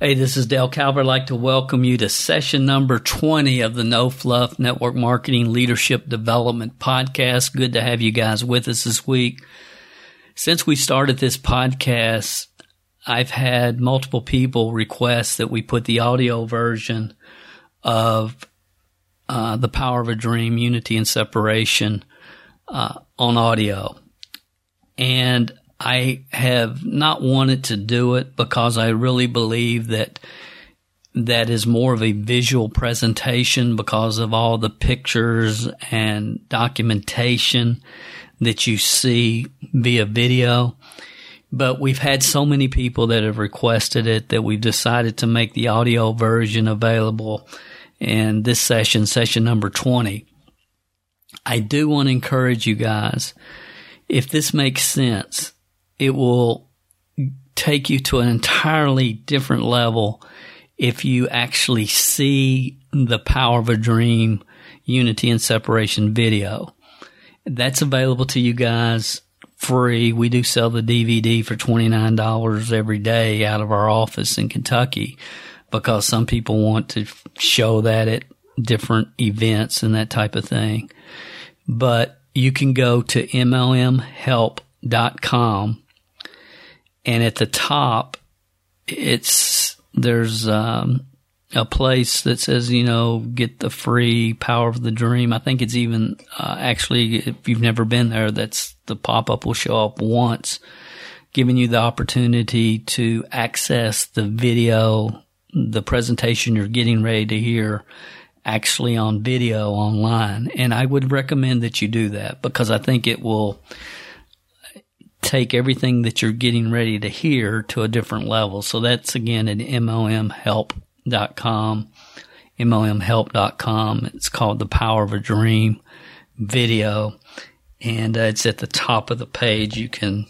Hey, this is Dale Calvert. I'd like to welcome you to session number 20 of the No Fluff Network Marketing Leadership Development Podcast. Good to have you guys with us this week. Since we started this podcast, I've had multiple people request that we put the audio version of uh, The Power of a Dream, Unity and Separation uh, on audio. And I have not wanted to do it because I really believe that that is more of a visual presentation because of all the pictures and documentation that you see via video. But we've had so many people that have requested it that we've decided to make the audio version available in this session, session number 20. I do want to encourage you guys, if this makes sense, it will take you to an entirely different level if you actually see the power of a dream unity and separation video. That's available to you guys free. We do sell the DVD for $29 every day out of our office in Kentucky because some people want to show that at different events and that type of thing. But you can go to MLMhelp.com and at the top, it's, there's, um, a place that says, you know, get the free power of the dream. I think it's even, uh, actually, if you've never been there, that's the pop up will show up once, giving you the opportunity to access the video, the presentation you're getting ready to hear actually on video online. And I would recommend that you do that because I think it will take everything that you're getting ready to hear to a different level. So that's again at MLMhelp.com, MLMhelp.com. It's called The Power of a Dream video. And uh, it's at the top of the page. You can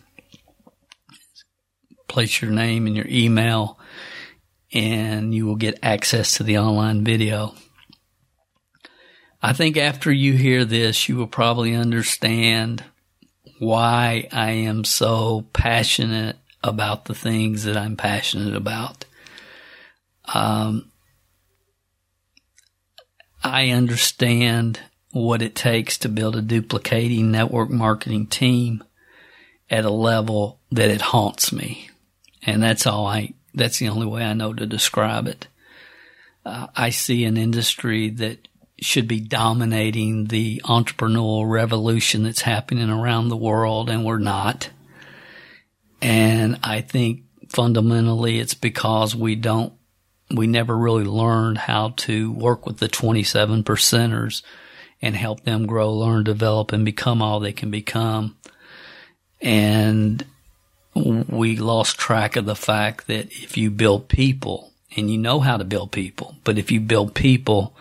place your name and your email and you will get access to the online video. I think after you hear this, you will probably understand why I am so passionate about the things that I'm passionate about. Um, I understand what it takes to build a duplicating network marketing team at a level that it haunts me. And that's all I, that's the only way I know to describe it. Uh, I see an industry that should be dominating the entrepreneurial revolution that's happening around the world, and we're not. And I think fundamentally it's because we don't, we never really learned how to work with the 27 percenters and help them grow, learn, develop, and become all they can become. And we lost track of the fact that if you build people, and you know how to build people, but if you build people,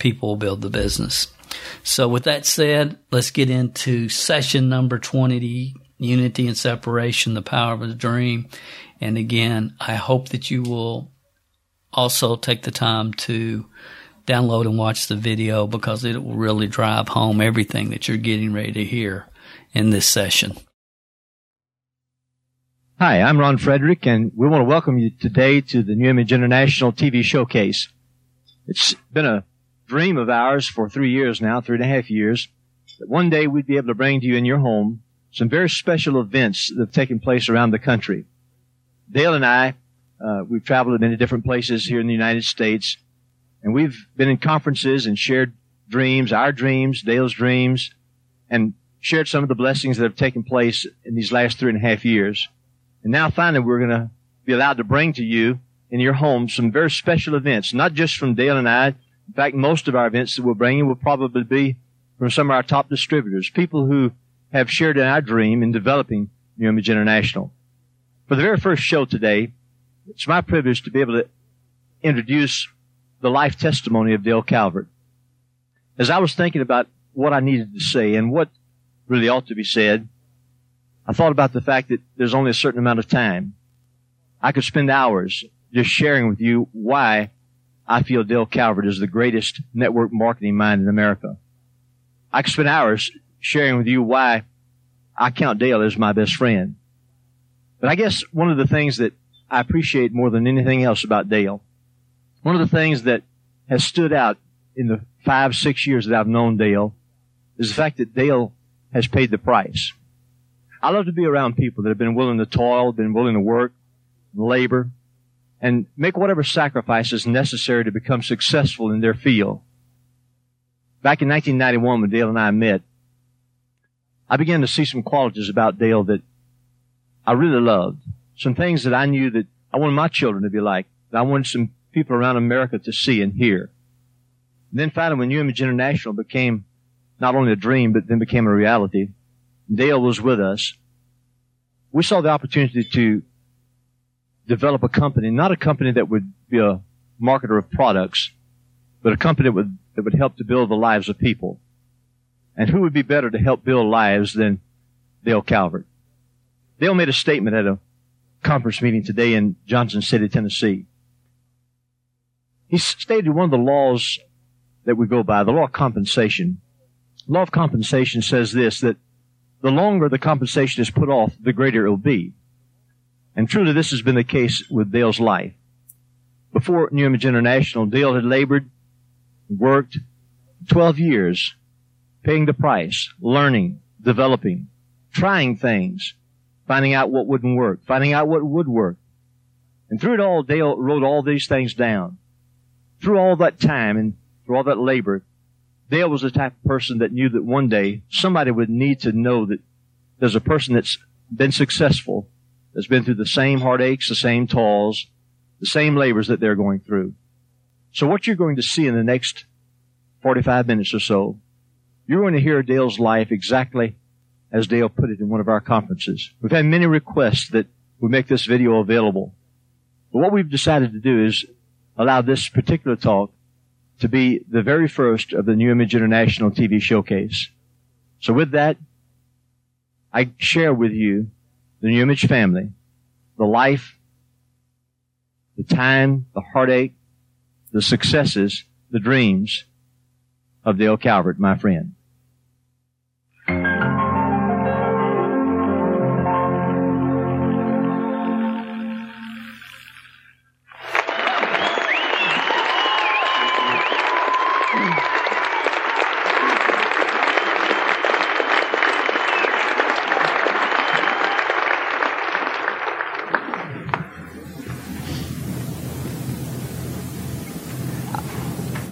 people will build the business. So with that said, let's get into session number 20, unity and separation, the power of a dream. And again, I hope that you will also take the time to download and watch the video because it will really drive home everything that you're getting ready to hear in this session. Hi, I'm Ron Frederick, and we want to welcome you today to the New Image International TV Showcase. It's been a dream of ours for three years now, three and a half years, that one day we'd be able to bring to you in your home some very special events that have taken place around the country. Dale and I, uh, we've traveled to many different places here in the United States, and we've been in conferences and shared dreams, our dreams, Dale's dreams, and shared some of the blessings that have taken place in these last three and a half years. And now finally we're going to be allowed to bring to you in your home some very special events, not just from Dale and I, in fact, most of our events that we'll bring you will probably be from some of our top distributors, people who have shared in our dream in developing New Image International. For the very first show today, it's my privilege to be able to introduce the life testimony of Dale Calvert. As I was thinking about what I needed to say and what really ought to be said, I thought about the fact that there's only a certain amount of time. I could spend hours just sharing with you why I feel Dale Calvert is the greatest network marketing mind in America. I could spend hours sharing with you why I count Dale as my best friend. But I guess one of the things that I appreciate more than anything else about Dale, one of the things that has stood out in the five, six years that I've known Dale is the fact that Dale has paid the price. I love to be around people that have been willing to toil, been willing to work, labor, and make whatever sacrifices necessary to become successful in their field. Back in 1991 when Dale and I met, I began to see some qualities about Dale that I really loved. Some things that I knew that I wanted my children to be like, that I wanted some people around America to see and hear. And then finally when New Image International became not only a dream, but then became a reality, Dale was with us. We saw the opportunity to develop a company, not a company that would be a marketer of products, but a company that would, that would help to build the lives of people. And who would be better to help build lives than Dale Calvert? Dale made a statement at a conference meeting today in Johnson City, Tennessee. He stated one of the laws that we go by, the law of compensation. Law of compensation says this, that the longer the compensation is put off, the greater it will be. And truly this has been the case with Dale's life. Before New Image International, Dale had labored, worked 12 years, paying the price, learning, developing, trying things, finding out what wouldn't work, finding out what would work. And through it all, Dale wrote all these things down. Through all that time and through all that labor, Dale was the type of person that knew that one day somebody would need to know that there's a person that's been successful that's been through the same heartaches, the same toils, the same labors that they're going through. So what you're going to see in the next 45 minutes or so, you're going to hear Dale's life exactly as Dale put it in one of our conferences. We've had many requests that we make this video available. But what we've decided to do is allow this particular talk to be the very first of the New Image International TV showcase. So with that, I share with you the New Image family, the life, the time, the heartache, the successes, the dreams of Dale Calvert, my friend.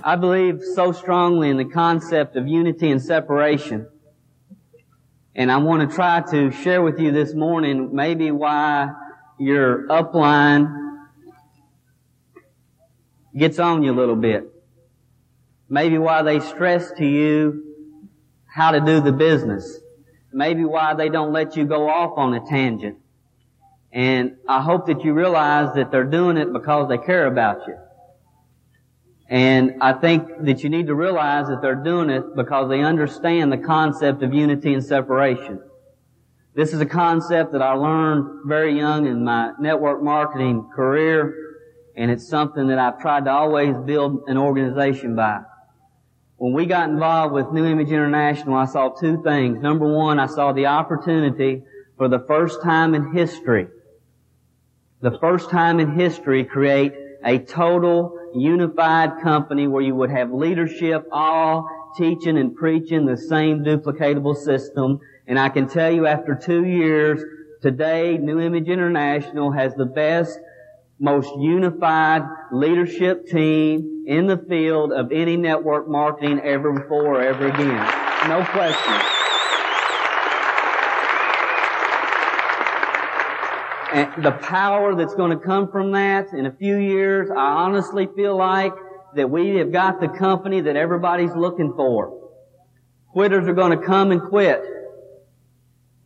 I believe so strongly in the concept of unity and separation. And I want to try to share with you this morning maybe why your upline gets on you a little bit. Maybe why they stress to you how to do the business. Maybe why they don't let you go off on a tangent. And I hope that you realize that they're doing it because they care about you. And I think that you need to realize that they're doing it because they understand the concept of unity and separation. This is a concept that I learned very young in my network marketing career, and it's something that I've tried to always build an organization by. When we got involved with New Image International, I saw two things. Number one, I saw the opportunity for the first time in history, the first time in history, create a total unified company where you would have leadership all teaching and preaching the same duplicatable system. And I can tell you after two years, today New Image International has the best, most unified leadership team in the field of any network marketing ever before or ever again. No question. And the power that's going to come from that in a few years, I honestly feel like that we have got the company that everybody's looking for. Quitters are going to come and quit.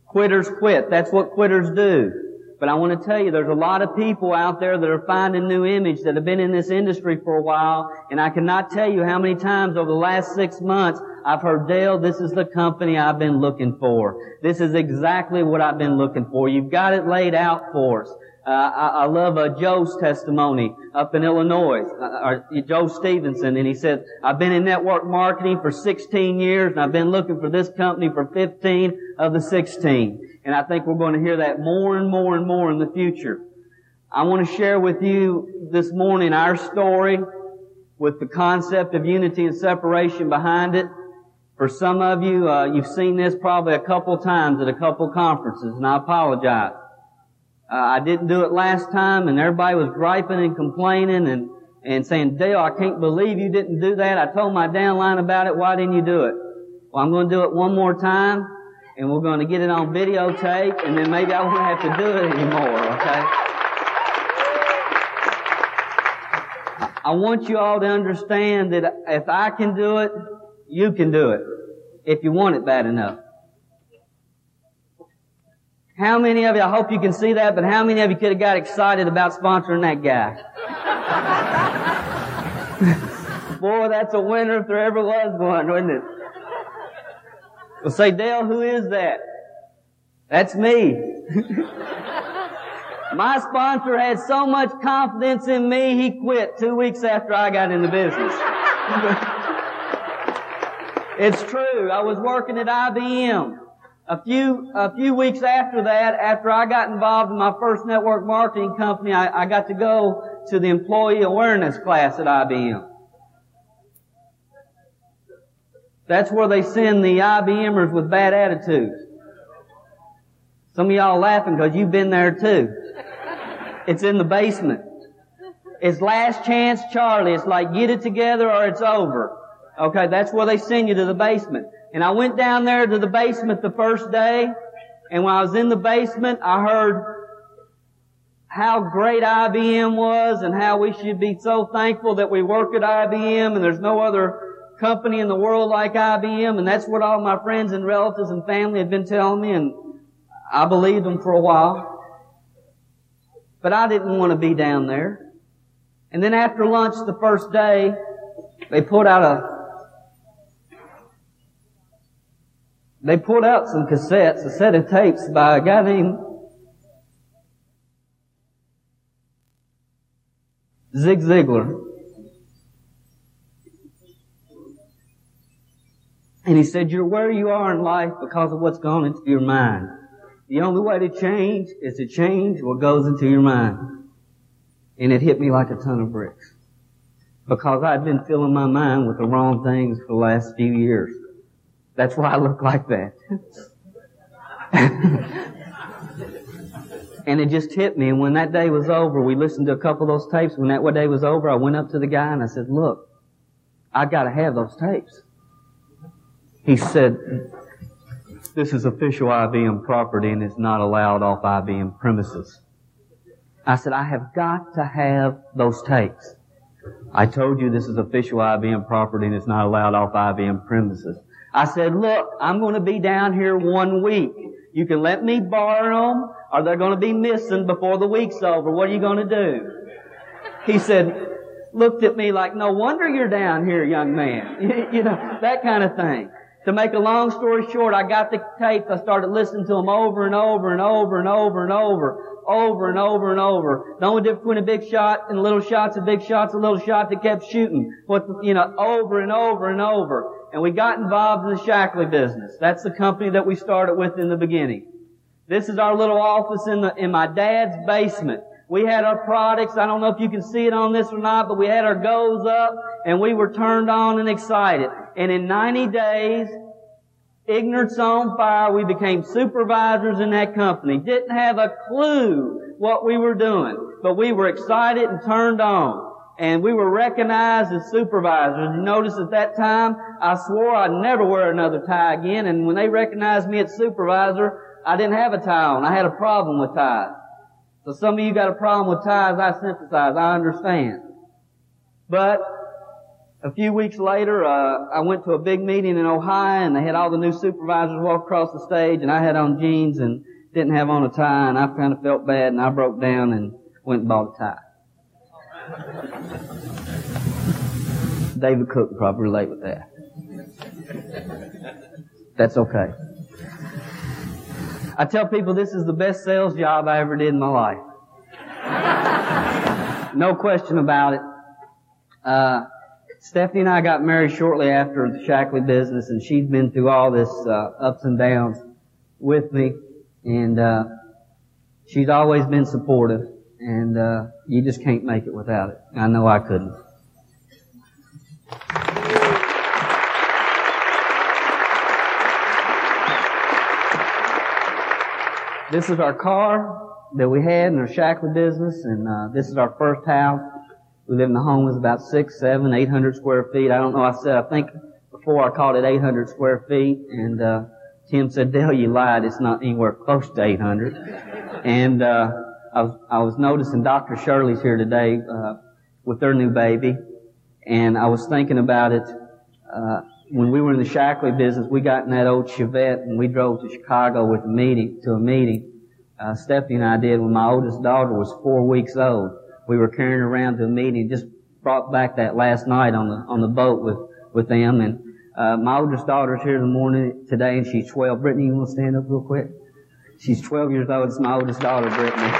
Quitters quit. That's what quitters do. But I want to tell you, there's a lot of people out there that are finding new image that have been in this industry for a while, and I cannot tell you how many times over the last six months I've heard, Dale, this is the company I've been looking for. This is exactly what I've been looking for. You've got it laid out for us. Uh, I, I, love uh, Joe's testimony up in Illinois, uh, Joe Stevenson, and he said, I've been in network marketing for 16 years, and I've been looking for this company for 15 of the 16. And I think we're going to hear that more and more and more in the future. I want to share with you this morning our story with the concept of unity and separation behind it. For some of you, uh, you've seen this probably a couple times at a couple conferences, and I apologize. Uh, I didn't do it last time, and everybody was griping and complaining and and saying, Dale, I can't believe you didn't do that. I told my downline about it. Why didn't you do it? Well, I'm going to do it one more time, and we're going to get it on videotape, and then maybe I won't have to do it anymore. Okay? I want you all to understand that if I can do it, you can do it. If you want it bad enough. How many of you, I hope you can see that, but how many of you could have got excited about sponsoring that guy? Boy, that's a winner if there ever was one, wouldn't it? Well, say, Dale, who is that? That's me. My sponsor had so much confidence in me, he quit two weeks after I got in the business. it's true. I was working at IBM. A few, a few weeks after that, after I got involved in my first network marketing company, I, I got to go to the employee awareness class at IBM. That's where they send the IBMers with bad attitudes. Some of y'all laughing because you've been there too. It's in the basement. It's last chance Charlie. It's like get it together or it's over. Okay, that's where they send you to the basement. And I went down there to the basement the first day, and when I was in the basement, I heard how great IBM was and how we should be so thankful that we work at IBM and there's no other company in the world like IBM and that's what all my friends and relatives and family had been telling me and I believed them for a while. But I didn't want to be down there. And then after lunch the first day, they put out a they pulled out some cassettes, a set of tapes by a guy named Zig Ziglar. And he said, you're where you are in life because of what's gone into your mind. The only way to change is to change what goes into your mind. And it hit me like a ton of bricks. Because I'd been filling my mind with the wrong things for the last few years. That's why I look like that. and it just hit me. And when that day was over, we listened to a couple of those tapes. When that day was over, I went up to the guy and I said, look, I gotta have those tapes. He said, this is official IBM property and it's not allowed off IBM premises. I said, I have got to have those tapes. I told you this is official IBM property and it's not allowed off IBM premises. I said, look, I'm going to be down here one week. You can let me borrow them or they're going to be missing before the week's over. What are you going to do? He said, looked at me like, no wonder you're down here, young man. you know, that kind of thing. To make a long story short, I got the tapes. I started listening to them over and over and over and over and over, over and over and over. The only difference between a big shot and little shots, a big shot's a little shot that kept shooting. What, you know, over and over and over and we got involved in the Shaklee business. That's the company that we started with in the beginning. This is our little office in the, in my dad's basement. We had our products. I don't know if you can see it on this or not, but we had our goals up and we were turned on and excited. And in 90 days, ignorance on fire, we became supervisors in that company. Didn't have a clue what we were doing, but we were excited and turned on and we were recognized as supervisors. You notice at that time, I swore I'd never wear another tie again, and when they recognized me as supervisor, I didn't have a tie on. I had a problem with ties. So some of you got a problem with ties, I sympathize, I understand. But, a few weeks later, uh, I went to a big meeting in Ohio, and they had all the new supervisors walk across the stage, and I had on jeans and didn't have on a tie, and I kind of felt bad, and I broke down and went and bought a tie. David Cook probably relate with that. That's okay. I tell people this is the best sales job I ever did in my life. no question about it. Uh, Stephanie and I got married shortly after the Shaklee business, and she's been through all this uh, ups and downs with me, and uh, she's always been supportive, and uh, you just can't make it without it. I know I couldn't. This is our car that we had in our Shaklee business, and uh, this is our first house. We live in the home was about six, seven, eight hundred square feet. I don't know. I said I think before I called it eight hundred square feet, and uh, Tim said, "Dale, you lied. It's not anywhere close to eight hundred. And uh, I was I was noticing Dr. Shirley's here today uh, with their new baby, and I was thinking about it. Uh, when we were in the Shaklee business, we got in that old Chevette and we drove to Chicago with a meeting, to a meeting. Uh, Stephanie and I did when my oldest daughter was four weeks old. We were carrying around to a meeting, just brought back that last night on the, on the boat with, with them. And, uh, my oldest daughter's here in the morning today and she's 12. Brittany, you want to stand up real quick? She's 12 years old. It's my oldest daughter, Brittany.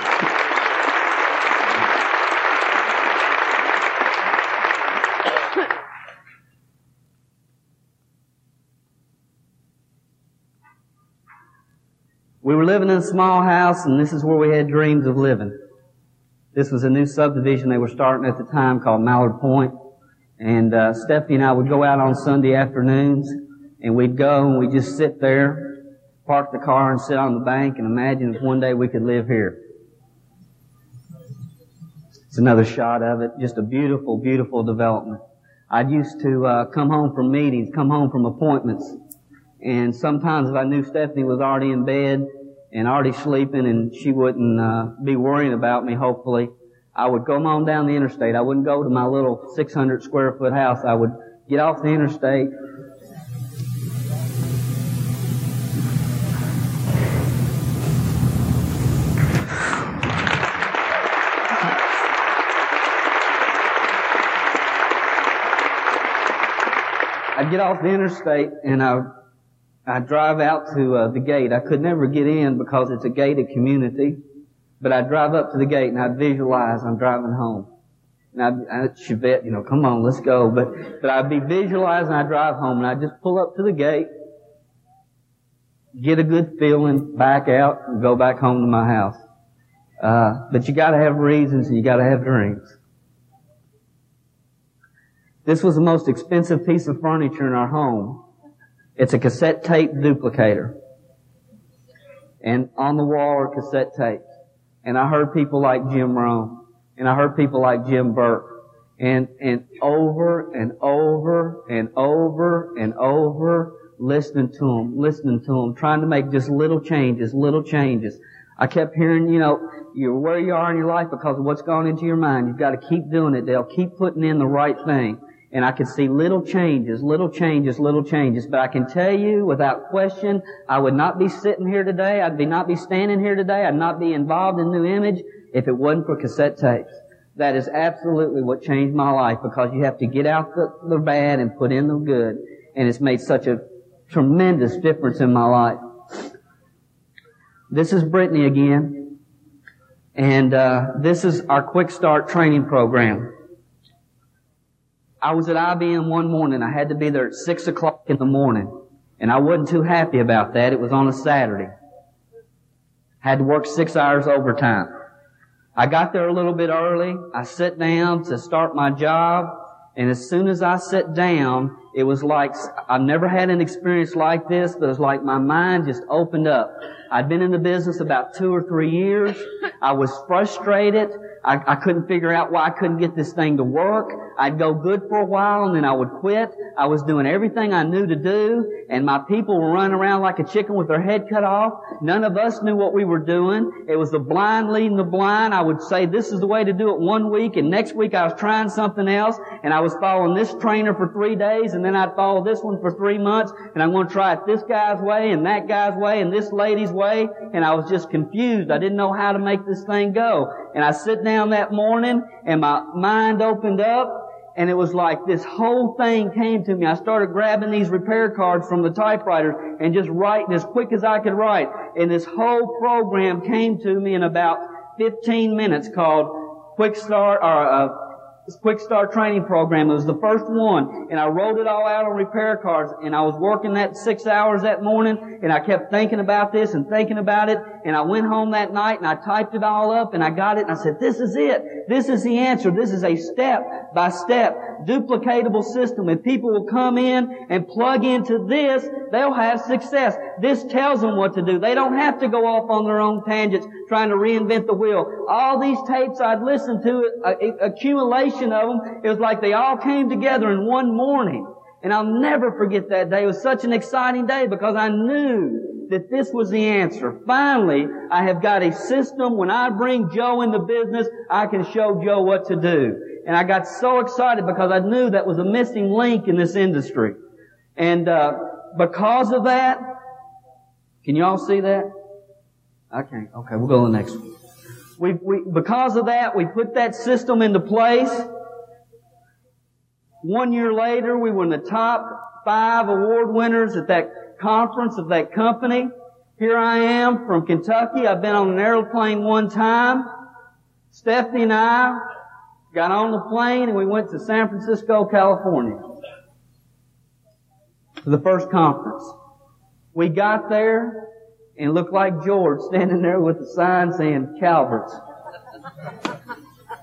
We were living in a small house, and this is where we had dreams of living. This was a new subdivision they were starting at the time called Mallard Point. And uh, Stephanie and I would go out on Sunday afternoons, and we'd go and we'd just sit there, park the car, and sit on the bank, and imagine if one day we could live here. It's another shot of it. Just a beautiful, beautiful development. I used to uh, come home from meetings, come home from appointments, and sometimes if I knew Stephanie was already in bed and already sleeping and she wouldn't uh, be worrying about me, hopefully, I would go on down the interstate. I wouldn't go to my little 600 square foot house. I would get off the interstate. Get off the interstate and I I drive out to uh, the gate. I could never get in because it's a gated community, but I'd drive up to the gate and I'd visualize I'm driving home. And I'd, I'd Chevette, you know, come on, let's go. But, but I'd be visualizing I drive home and I'd just pull up to the gate, get a good feeling, back out, and go back home to my house. Uh, but you gotta have reasons and you gotta have dreams. This was the most expensive piece of furniture in our home it's a cassette tape duplicator. And on the wall are cassette tapes. And I heard people like Jim Rohn. And I heard people like Jim Burke. And, and over and over and over and over, listening to them, listening to them, trying to make just little changes, little changes. I kept hearing, you know, you're where you are in your life because of what's gone into your mind. You've got to keep doing it, They'll Keep putting in the right thing and I could see little changes, little changes, little changes. But I can tell you without question, I would not be sitting here today. I'd be not be standing here today. I'd not be involved in New Image if it wasn't for cassette tapes. That is absolutely what changed my life because you have to get out the, the bad and put in the good. And it's made such a tremendous difference in my life. This is Brittany again. And uh, this is our quick start training program. I was at IBM one morning. I had to be there at six o'clock in the morning. And I wasn't too happy about that. It was on a Saturday. Had to work six hours overtime. I got there a little bit early. I sat down to start my job. And as soon as I sat down, it was like, I've never had an experience like this, but it was like my mind just opened up. I'd been in the business about two or three years. I was frustrated. I, I couldn't figure out why I couldn't get this thing to work. I'd go good for a while and then I would quit. I was doing everything I knew to do and my people were running around like a chicken with their head cut off. None of us knew what we were doing. It was the blind leading the blind. I would say this is the way to do it one week and next week I was trying something else and I was following this trainer for three days and then I'd follow this one for three months and I'm going to try it this guy's way and that guy's way and this lady's way and I was just confused. I didn't know how to make this thing go. And I sit down that morning and my mind opened up and it was like this whole thing came to me. I started grabbing these repair cards from the typewriters and just writing as quick as I could write. And this whole program came to me in about 15 minutes called Quick Start or uh, quick start training program. It was the first one, and I wrote it all out on repair cards, and I was working that six hours that morning, and I kept thinking about this and thinking about it, and I went home that night and I typed it all up, and I got it, and I said, this is it. This is the answer. This is a step by step, duplicatable system. If people will come in and plug into this, they'll have success. This tells them what to do. They don't have to go off on their own tangents trying to reinvent the wheel. All these tapes I'd listened to, a uh, accumulation of them, it was like they all came together in one morning. And I'll never forget that day. It was such an exciting day because I knew that this was the answer. Finally, I have got a system. When I bring Joe in the business, I can show Joe what to do. And I got so excited because I knew that was a missing link in this industry. And uh, because of that, can you all see that? I can't. Okay, we'll go to the next one. We, we, because of that, we put that system into place. One year later, we were in the top five award winners at that conference of that company. Here I am from Kentucky. I've been on an airplane one time. Stephanie and I got on the plane and we went to San Francisco, California for the first conference. We got there and looked like George standing there with a sign saying Calvert's.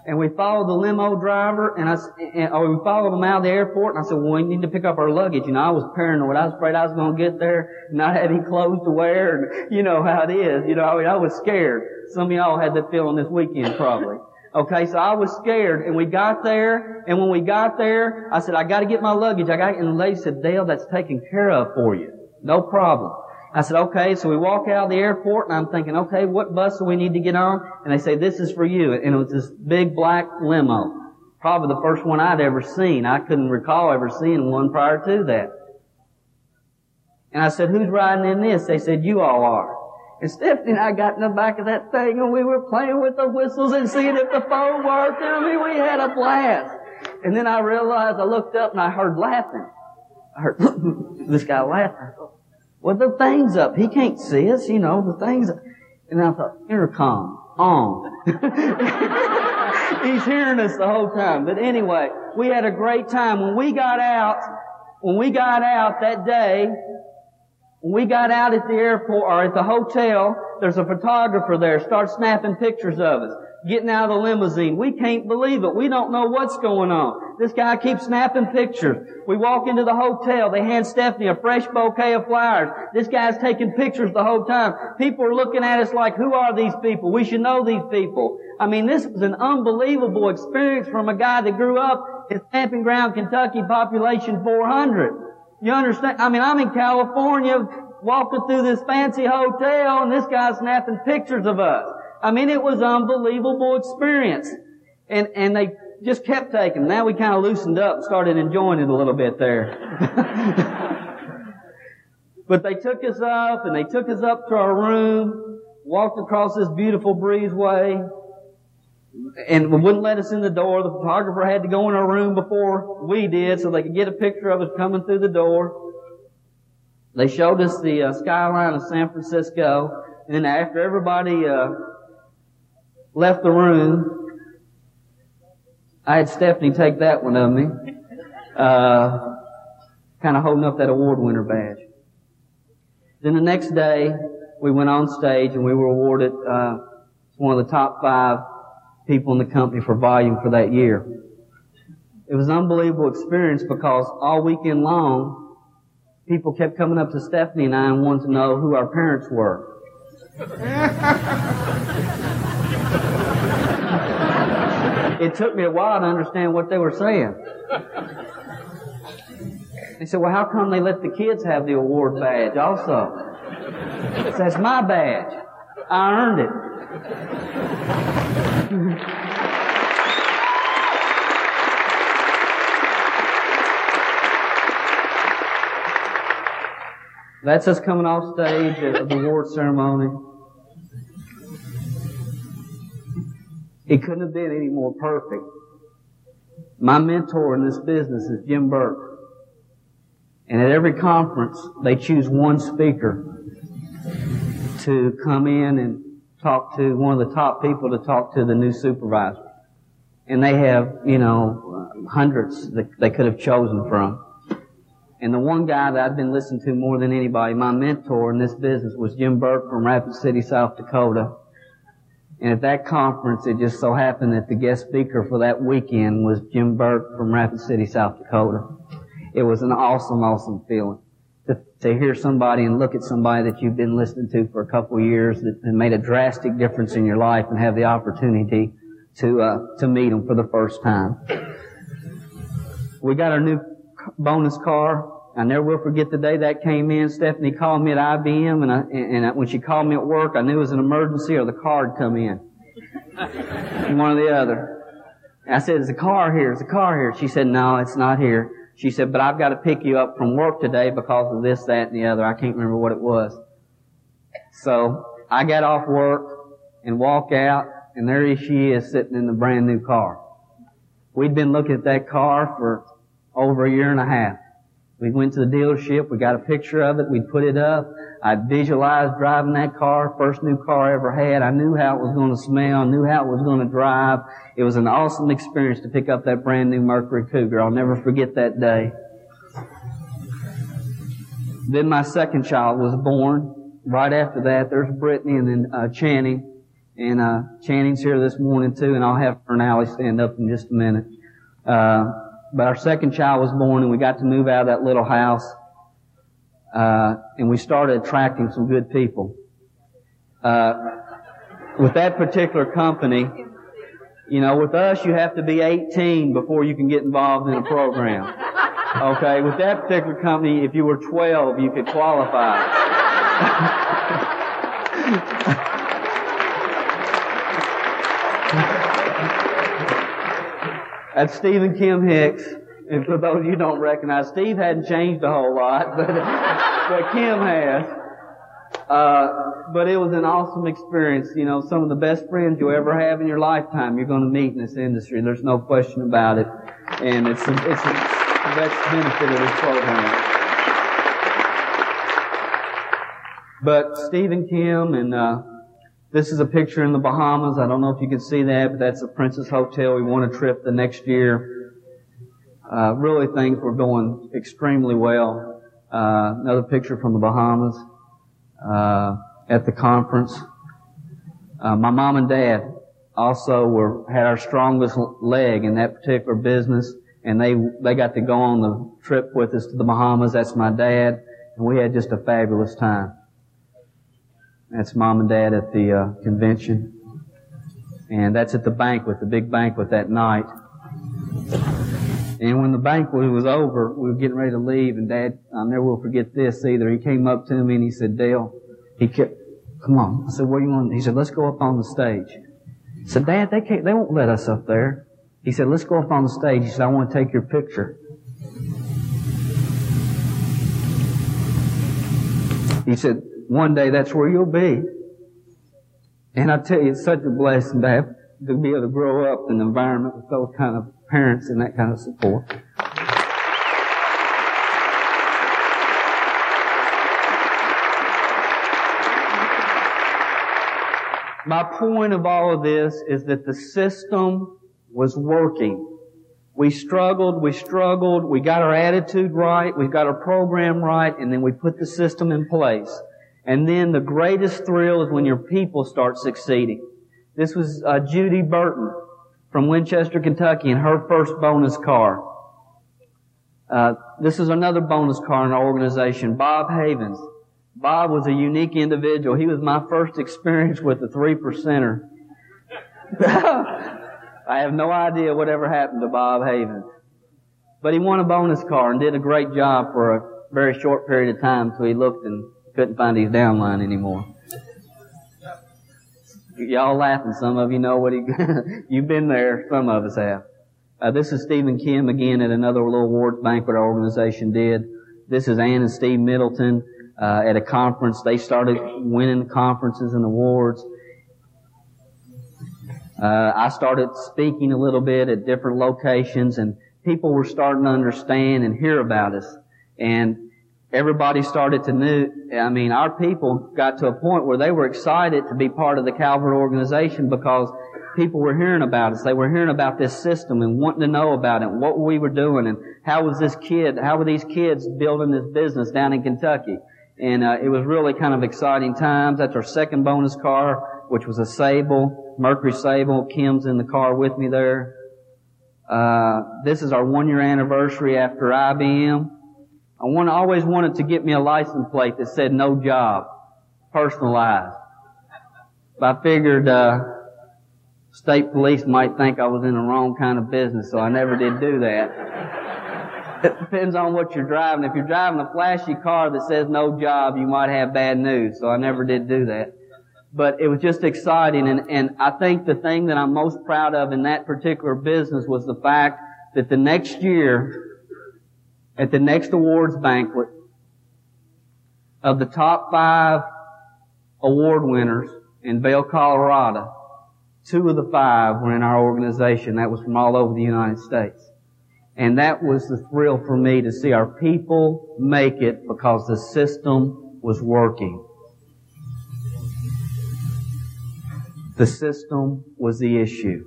And we followed the limo driver, and I, and, or we followed him out of the airport, and I said, well, we need to pick up our luggage. You know, I was paranoid. I was afraid I was going to get there and not have any clothes to wear, and you know how it is. You know, I mean, I was scared. Some of y'all had that feeling this weekend, probably. Okay, so I was scared, and we got there, and when we got there, I said, I gotta get my luggage. I got, and the lady said, Dale, that's taken care of for you. No problem. I said, okay, so we walk out of the airport and I'm thinking, okay, what bus do we need to get on? And they say, this is for you. And it was this big black limo. Probably the first one I'd ever seen. I couldn't recall ever seeing one prior to that. And I said, who's riding in this? They said, you all are. And Stephanie and I got in the back of that thing and we were playing with the whistles and seeing if the phone worked. I mean, we had a blast. And then I realized, I looked up and I heard laughing. I heard this guy laughing. Well, the thing's up. He can't see us, you know, the thing's up. And I thought, intercom, on. He's hearing us the whole time. But anyway, we had a great time. When we got out, when we got out that day, when we got out at the airport or at the hotel, there's a photographer there, starts snapping pictures of us getting out of the limousine. We can't believe it. We don't know what's going on. This guy keeps snapping pictures. We walk into the hotel. They hand Stephanie a fresh bouquet of flowers. This guy's taking pictures the whole time. People are looking at us like, who are these people? We should know these people. I mean, this was an unbelievable experience from a guy that grew up in Stamping Ground, Kentucky, population 400. You understand? I mean, I'm in California walking through this fancy hotel and this guy's snapping pictures of us. I mean, it was unbelievable experience. And, and they just kept taking. Now we kind of loosened up and started enjoying it a little bit there. but they took us up and they took us up to our room, walked across this beautiful breezeway, and we wouldn't let us in the door. The photographer had to go in our room before we did so they could get a picture of us coming through the door. They showed us the uh, skyline of San Francisco, and then after everybody uh, left the room, I had Stephanie take that one of me, uh, kind of holding up that award winner badge. Then the next day, we went on stage and we were awarded uh, one of the top five people in the company for volume for that year. It was an unbelievable experience because all weekend long, people kept coming up to Stephanie and I and wanted to know who our parents were. it took me a while to understand what they were saying. They said, well, how come they let the kids have the award badge also? That's my badge. I earned it. Mm-hmm. That's us coming off stage at the award ceremony. It couldn't have been any more perfect. My mentor in this business is Jim Burke. And at every conference, they choose one speaker to come in and talk to one of the top people to talk to the new supervisor. And they have, you know, hundreds that they could have chosen from. And the one guy that I've been listening to more than anybody, my mentor in this business was Jim Burke from Rapid City, South Dakota. And at that conference, it just so happened that the guest speaker for that weekend was Jim Burke from Rapid City, South Dakota. It was an awesome, awesome feeling to, to hear somebody and look at somebody that you've been listening to for a couple of years that, that made a drastic difference in your life and have the opportunity to uh, to meet them for the first time. We got our new bonus car. I never will forget the day that came in. Stephanie called me at IBM, and, I, and I, when she called me at work, I knew it was an emergency or the car had come in. One or the other. I said, "Is a car here? Is a car here?" She said, "No, it's not here." She said, "But I've got to pick you up from work today because of this, that, and the other. I can't remember what it was." So I got off work and walk out, and there she is sitting in the brand new car. We'd been looking at that car for over a year and a half. We went to the dealership, we got a picture of it, we put it up. I visualized driving that car, first new car I ever had. I knew how it was going to smell, knew how it was going to drive. It was an awesome experience to pick up that brand new Mercury Cougar. I'll never forget that day. Then my second child was born. Right after that, there's Brittany and then uh, Channing. And uh, Channing's here this morning too, and I'll have her and Allie stand up in just a minute. Uh, but our second child was born and we got to move out of that little house. Uh, and we started attracting some good people. Uh, with that particular company, you know, with us, you have to be 18 before you can get involved in a program. Okay, with that particular company, if you were 12, you could qualify. That's Stephen Kim Hicks. And for those you don't recognize, Steve hadn't changed a whole lot, but, but Kim has. Uh, but it was an awesome experience. You know, some of the best friends you'll ever have in your lifetime you're going to meet in this industry. There's no question about it. And it's, a, it's a, that's benefit of this program. But Steve and Kim and, uh, this is a picture in the Bahamas. I don't know if you can see that, but that's the Princess Hotel. We want a trip the next year. Uh, really things were going extremely well. Uh, another picture from the Bahamas, uh, at the conference. Uh, my mom and dad also were, had our strongest leg in that particular business and they, they got to go on the trip with us to the Bahamas. That's my dad and we had just a fabulous time. That's mom and dad at the uh, convention. And that's at the banquet, the big banquet that night. And when the banquet was over, we were getting ready to leave, and Dad, I never will forget this either. He came up to me and he said, Dale, he kept, come on. I said, do you want? He said, let's go up on the stage. I said, Dad, they can't, they won't let us up there. He said, let's go up on the stage. He said, I want to take your picture. He said, one day that's where you'll be. And I tell you, it's such a blessing to have, to be able to grow up in an environment with those kind of parents and that kind of support. My point of all of this is that the system was working. We struggled, we struggled, we got our attitude right, we got our program right, and then we put the system in place. And then the greatest thrill is when your people start succeeding. This was uh, Judy Burton from Winchester, Kentucky, in her first bonus car. Uh, this is another bonus car in our organization, Bob Havens. Bob was a unique individual. He was my first experience with the three percenter. I have no idea whatever happened to Bob Havens. But he won a bonus car and did a great job for a very short period of time so he looked and couldn't find his downline anymore. Y'all laughing. Some of you know what he, you've been there. Some of us have. Uh, this is Stephen Kim again at another little awards banquet our organization did. This is Ann and Steve Middleton. uh, at a conference. They started winning conferences and awards. Uh, I started speaking a little bit at different locations and people were starting to understand and hear about us. And everybody started to know, I mean, our people got to a point where they were excited to be part of the Calvert organization because people were hearing about us. They were hearing about this system and wanting to know about it, and what we were doing, and how was this kid, how were these kids building this business down in Kentucky. And uh, it was really kind of exciting times. That's our second bonus car, which was a Sable, Mercury Sable. Kim's in the car with me there. Uh, this is our one year anniversary after IBM. I want, always wanted to get me a license plate that said no job, personalized. But I figured, uh, state police might think I was in the wrong kind of business, so I never did do that. it depends on what you're driving. If you're driving a flashy car that says no job, you might have bad news, so I never did do that. But it was just exciting, and, and I think the thing that I'm most proud of in that particular business was the fact that the next year, at the next awards banquet, of the top five award winners in Vail, Colorado, Two of the five were in our organization. That was from all over the United States. And that was the thrill for me to see our people make it because the system was working. The system was the issue.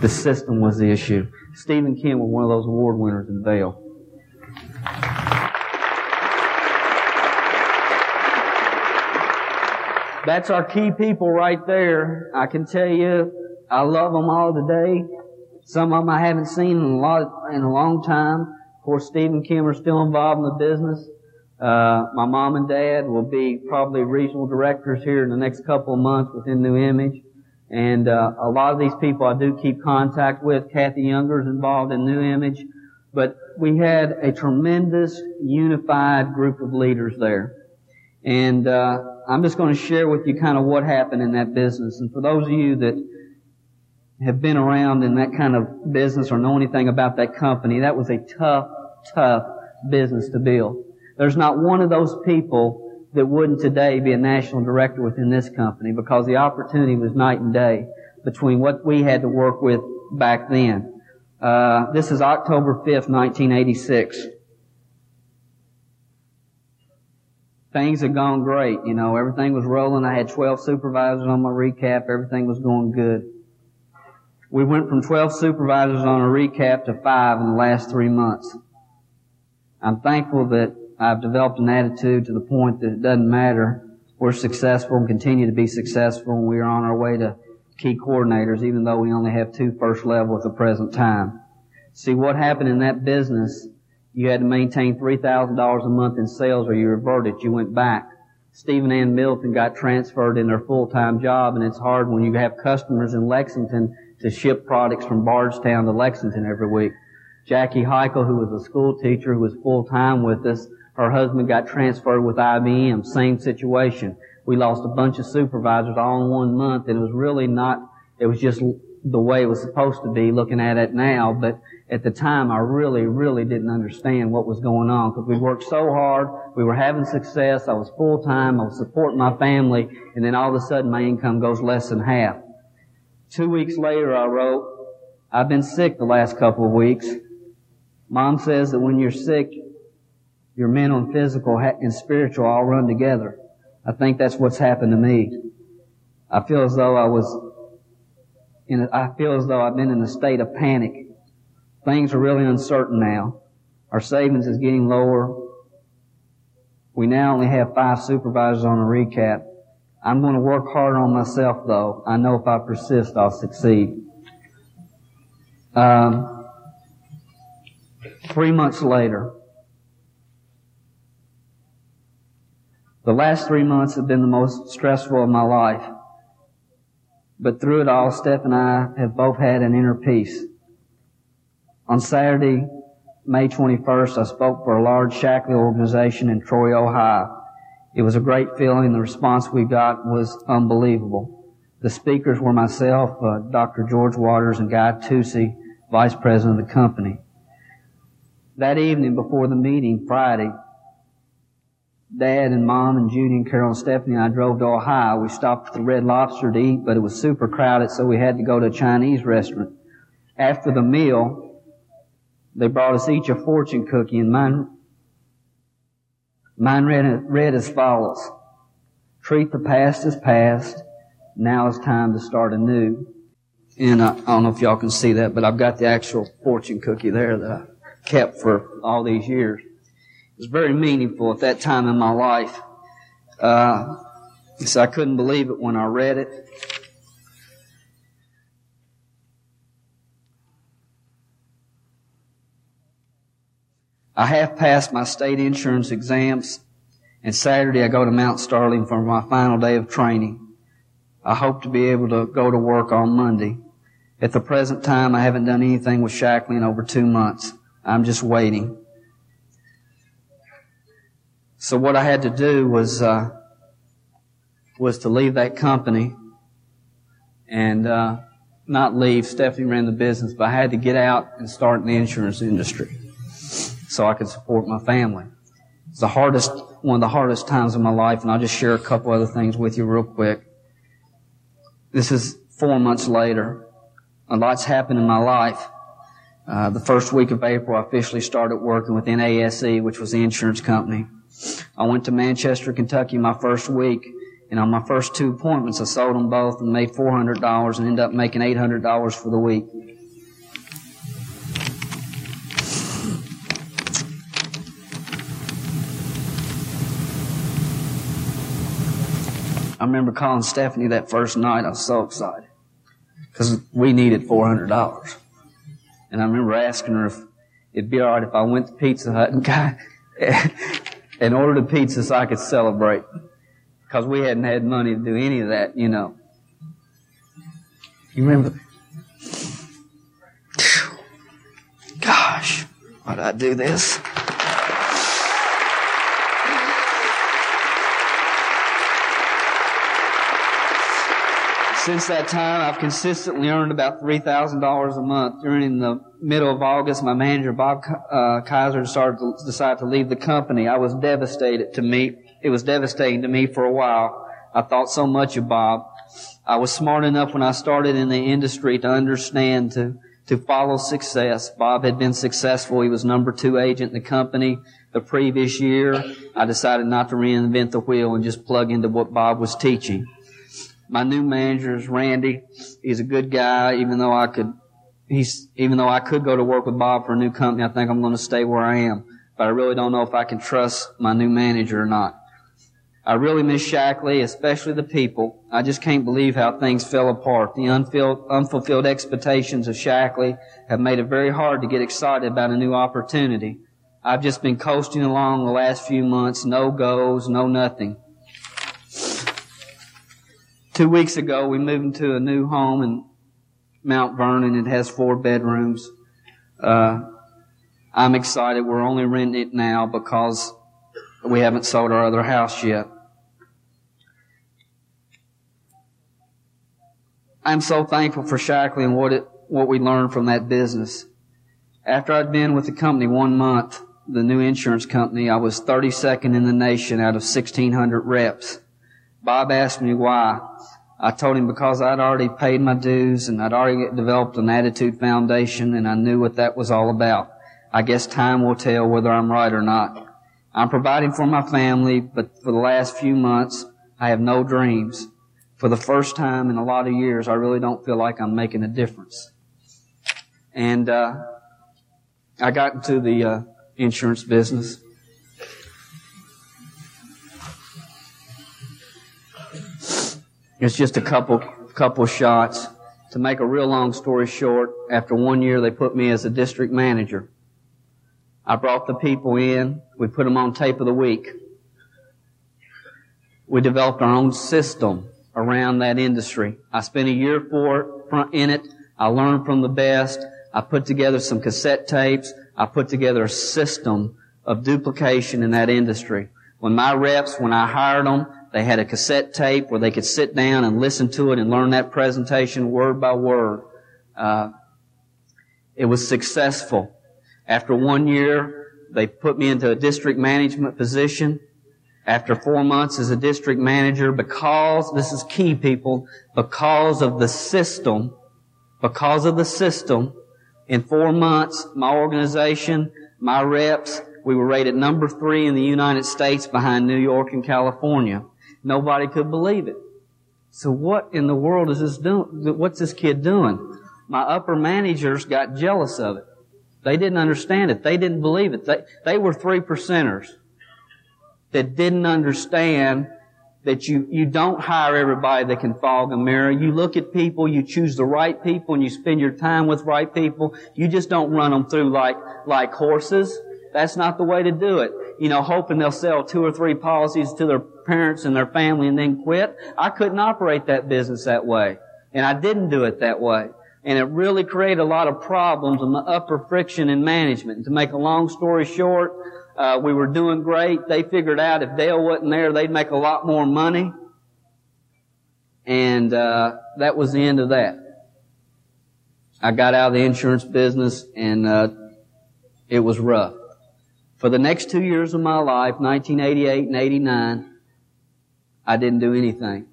The system was the issue. Steve and Kim was one of those award winners in Vail. That's our key people right there. I can tell you, I love them all today. Some of them I haven't seen in a lot, in a long time. Of course, Steve and Kim are still involved in the business. Uh, my mom and dad will be probably regional directors here in the next couple of months within New Image. And uh, a lot of these people I do keep contact with. Kathy Younger is involved in New Image. But we had a tremendous unified group of leaders there. And uh, I'm just going to share with you kind of what happened in that business. And for those of you that have been around in that kind of business or know anything about that company, that was a tough, tough business to build. There's not one of those people that wouldn't today be a national director within this company because the opportunity was night and day between what we had to work with back then. Uh, this is October 5th, 1986. Things had gone great. You know, everything was rolling. I had 12 supervisors on my recap. Everything was going good. We went from 12 supervisors on a recap to five in the last three months. I'm thankful that I've developed an attitude to the point that it doesn't matter. We're successful and continue to be successful and we are on our way to key coordinators even though we only have two first level at the present time. See what happened in that business you had to maintain $3,000 a month in sales or you reverted. You went back. Stephen and Milton got transferred in their full-time job and it's hard when you have customers in Lexington to ship products from Bardstown to Lexington every week. Jackie Heichel, who was a school teacher who was full-time with us, her husband got transferred with IBM. Same situation. We lost a bunch of supervisors all in one month and it was really not, it was just the way it was supposed to be looking at it now, but at the time I really, really didn't understand what was going on because we worked so hard, we were having success, I was full time, I was supporting my family, and then all of a sudden my income goes less than half. Two weeks later I wrote, I've been sick the last couple of weeks. Mom says that when you're sick, your mental and physical and spiritual all run together. I think that's what's happened to me. I feel as though I was in a, I feel as though I've been in a state of panic Things are really uncertain now. Our savings is getting lower. We now only have five supervisors on a recap. I'm going to work harder on myself though. I know if I persist, I'll succeed. Um, three months later, the last three months have been the most stressful of my life. But through it all, Steph and I have both had an inner peace. On Saturday, May 21st, I spoke for a large Shaklee organization in Troy, Ohio. It was a great feeling. The response we got was unbelievable. The speakers were myself, uh, Dr. George Waters, and Guy Tusi, Vice President of the company. That evening before the meeting, Friday, Dad and Mom and Judy and Carol and Stephanie and I drove to Ohio. We stopped at the Red Lobster to eat, but it was super crowded, so we had to go to a Chinese restaurant. After the meal, they brought us each a fortune cookie, and mine, mine read, read as follows. Treat the past as past. Now it's time to start anew. And uh, I don't know if y'all can see that, but I've got the actual fortune cookie there that I kept for all these years. It was very meaningful at that time in my life. Uh, so I couldn't believe it when I read it. I have passed my state insurance exams, and Saturday I go to Mount Sterling for my final day of training. I hope to be able to go to work on Monday. At the present time, I haven't done anything with Shaklee in over two months. I'm just waiting. So what I had to do was uh, was to leave that company and uh, not leave. Stephanie ran the business, but I had to get out and start in the insurance industry so I could support my family. It's the hardest, one of the hardest times of my life, and I'll just share a couple other things with you real quick. This is four months later. A lot's happened in my life. Uh, the first week of April, I officially started working with NASE, which was the insurance company. I went to Manchester, Kentucky my first week, and on my first two appointments, I sold them both and made $400 and ended up making $800 for the week. Remember calling Stephanie that first night. I was so excited because we needed $400. And I remember asking her if it'd be all right if I went to Pizza Hut and got, and ordered a pizza so I could celebrate. Because we hadn't had money to do any of that, you know. You remember? Gosh, why did I do this? Since that time, I've consistently earned about $3,000 a month. During the middle of August, my manager, Bob uh, Kaiser, started to decide to leave the company. I was devastated to me. It was devastating to me for a while. I thought so much of Bob. I was smart enough when I started in the industry to understand to, to follow success. Bob had been successful. He was number two agent in the company the previous year. I decided not to reinvent the wheel and just plug into what Bob was teaching. My new manager is Randy. He's a good guy, even though I could, he's, even though I could go to work with Bob for a new company, I think I'm going to stay where I am. But I really don't know if I can trust my new manager or not. I really miss Shaklee, especially the people. I just can't believe how things fell apart. The unfulfilled, unfulfilled expectations of Shaklee have made it very hard to get excited about a new opportunity. I've just been coasting along the last few months, no goals, no nothing. Two weeks ago, we moved into a new home in Mount Vernon. It has four bedrooms. Uh, I'm excited. We're only renting it now because we haven't sold our other house yet. I'm so thankful for Shaklee and what it, what we learned from that business. After I'd been with the company one month, the new insurance company, I was 32nd in the nation out of 1600 reps. Bob asked me why. I told him because I'd already paid my dues and I'd already developed an attitude foundation and I knew what that was all about. I guess time will tell whether I'm right or not. I'm providing for my family, but for the last few months, I have no dreams. For the first time in a lot of years, I really don't feel like I'm making a difference. And, uh, I got into the, uh, insurance business. It's just a couple, couple shots. To make a real long story short, after one year, they put me as a district manager. I brought the people in. We put them on tape of the week. We developed our own system around that industry. I spent a year for it, in it. I learned from the best. I put together some cassette tapes. I put together a system of duplication in that industry. When my reps, when I hired them, they had a cassette tape where they could sit down and listen to it and learn that presentation word by word. Uh, it was successful. After one year, they put me into a district management position. After four months as a district manager, because, this is key people, because of the system, because of the system, in four months, my organization, my reps, we were rated number three in the United States behind New York and California. Nobody could believe it. So what in the world is this doing? What's this kid doing? My upper managers got jealous of it. They didn't understand it. They didn't believe it. They, they were three percenters that didn't understand that you, you don't hire everybody that can fog a mirror. You look at people, you choose the right people, and you spend your time with right people. You just don't run them through like, like horses. That's not the way to do it. You know, hoping they'll sell two or three policies to their parents and their family and then quit. I couldn't operate that business that way. And I didn't do it that way. And it really created a lot of problems in the upper friction in management. To make a long story short, uh, we were doing great. They figured out if Dale wasn't there, they'd make a lot more money. And uh, that was the end of that. I got out of the insurance business, and uh, it was rough. For the next two years of my life, 1988 and 89, I didn't do anything.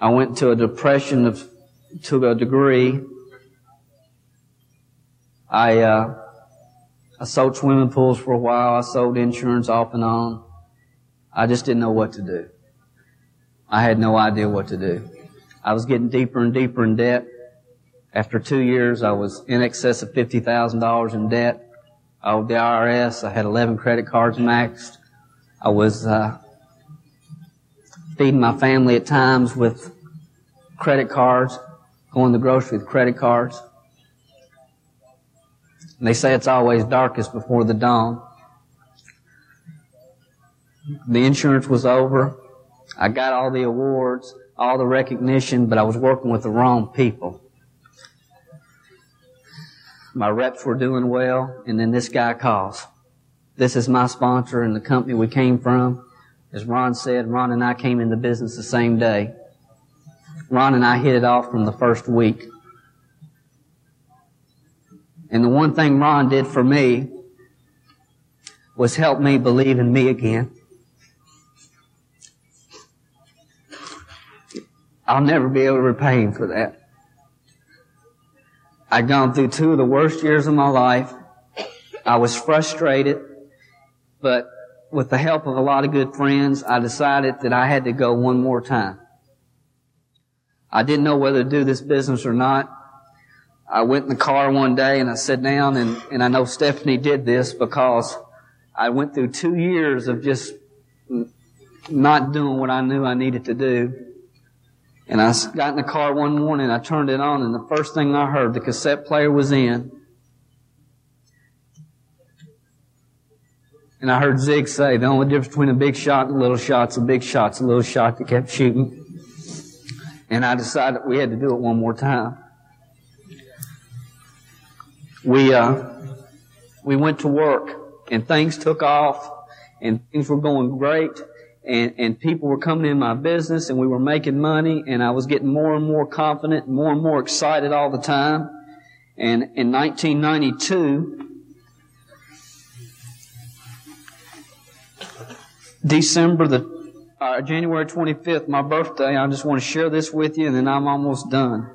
I went to a depression of, to a degree. I, uh, I sold swimming pools for a while. I sold insurance off and on. I just didn't know what to do. I had no idea what to do. I was getting deeper and deeper in debt. After two years, I was in excess of $50,000 in debt. Owed the IRS. I had 11 credit cards maxed. I was uh, feeding my family at times with credit cards, going to the grocery with credit cards. And they say it's always darkest before the dawn. The insurance was over. I got all the awards, all the recognition, but I was working with the wrong people. My reps were doing well, and then this guy calls. This is my sponsor and the company we came from. As Ron said, Ron and I came into business the same day. Ron and I hit it off from the first week. And the one thing Ron did for me was help me believe in me again. I'll never be able to repay him for that. I'd gone through two of the worst years of my life. I was frustrated, but with the help of a lot of good friends, I decided that I had to go one more time. I didn't know whether to do this business or not. I went in the car one day and I sat down and, and I know Stephanie did this because I went through two years of just not doing what I knew I needed to do. And I got in the car one morning, I turned it on, and the first thing I heard, the cassette player was in. And I heard Zig say, the only difference between a big shot and a little shot's a big shot's a little shot that kept shooting. And I decided we had to do it one more time we uh, we went to work and things took off and things were going great and and people were coming in my business and we were making money and I was getting more and more confident and more and more excited all the time and in 1992 December the uh, January 25th my birthday I just want to share this with you and then I'm almost done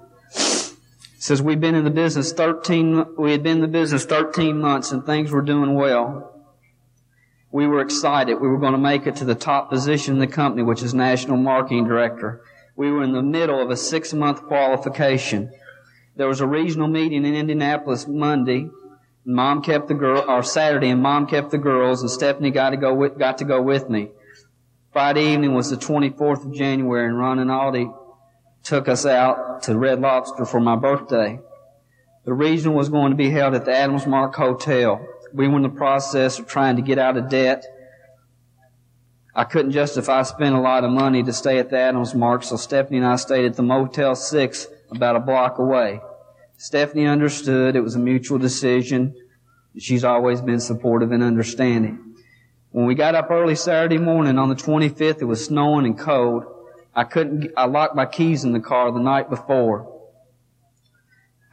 says we've been in the business 13, we had been in the business 13 months and things were doing well. We were excited. We were going to make it to the top position in the company, which is national marketing director. We were in the middle of a six month qualification. There was a regional meeting in Indianapolis Monday. Mom kept the girl, or Saturday, and mom kept the girls, and Stephanie got to go with, got to go with me. Friday evening was the 24th of January, and Ron and Aldi took us out to Red Lobster for my birthday. The regional was going to be held at the Adams Mark Hotel. We were in the process of trying to get out of debt. I couldn't justify spending a lot of money to stay at the Adams Mark, so Stephanie and I stayed at the Motel 6 about a block away. Stephanie understood it was a mutual decision. She's always been supportive and understanding. When we got up early Saturday morning on the 25th, it was snowing and cold. I couldn't, I locked my keys in the car the night before.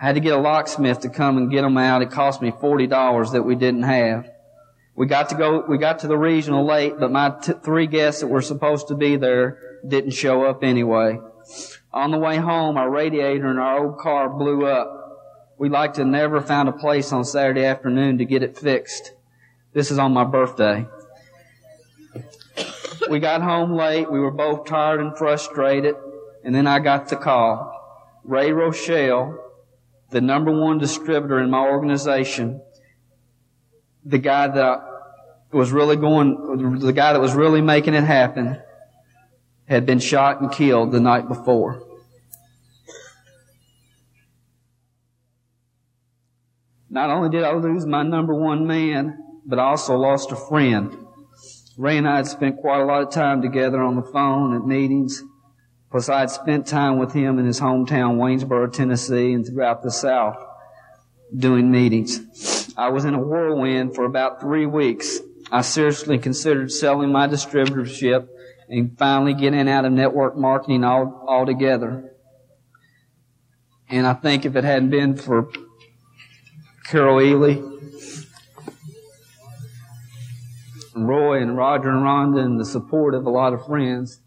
I had to get a locksmith to come and get them out. It cost me $40 that we didn't have. We got to go, we got to the regional late, but my t- three guests that were supposed to be there didn't show up anyway. On the way home, our radiator in our old car blew up. We like to never found a place on Saturday afternoon to get it fixed. This is on my birthday. We got home late. We were both tired and frustrated. And then I got the call. Ray Rochelle, the number one distributor in my organization, the guy that was really going, the guy that was really making it happen, had been shot and killed the night before. Not only did I lose my number one man, but I also lost a friend. Ray and I had spent quite a lot of time together on the phone at meetings. Plus I had spent time with him in his hometown, Waynesboro, Tennessee, and throughout the South doing meetings. I was in a whirlwind for about three weeks. I seriously considered selling my distributorship and finally getting out of network marketing all, altogether. And I think if it hadn't been for Carol Ely, Roy and Roger and Rhonda and the support of a lot of friends,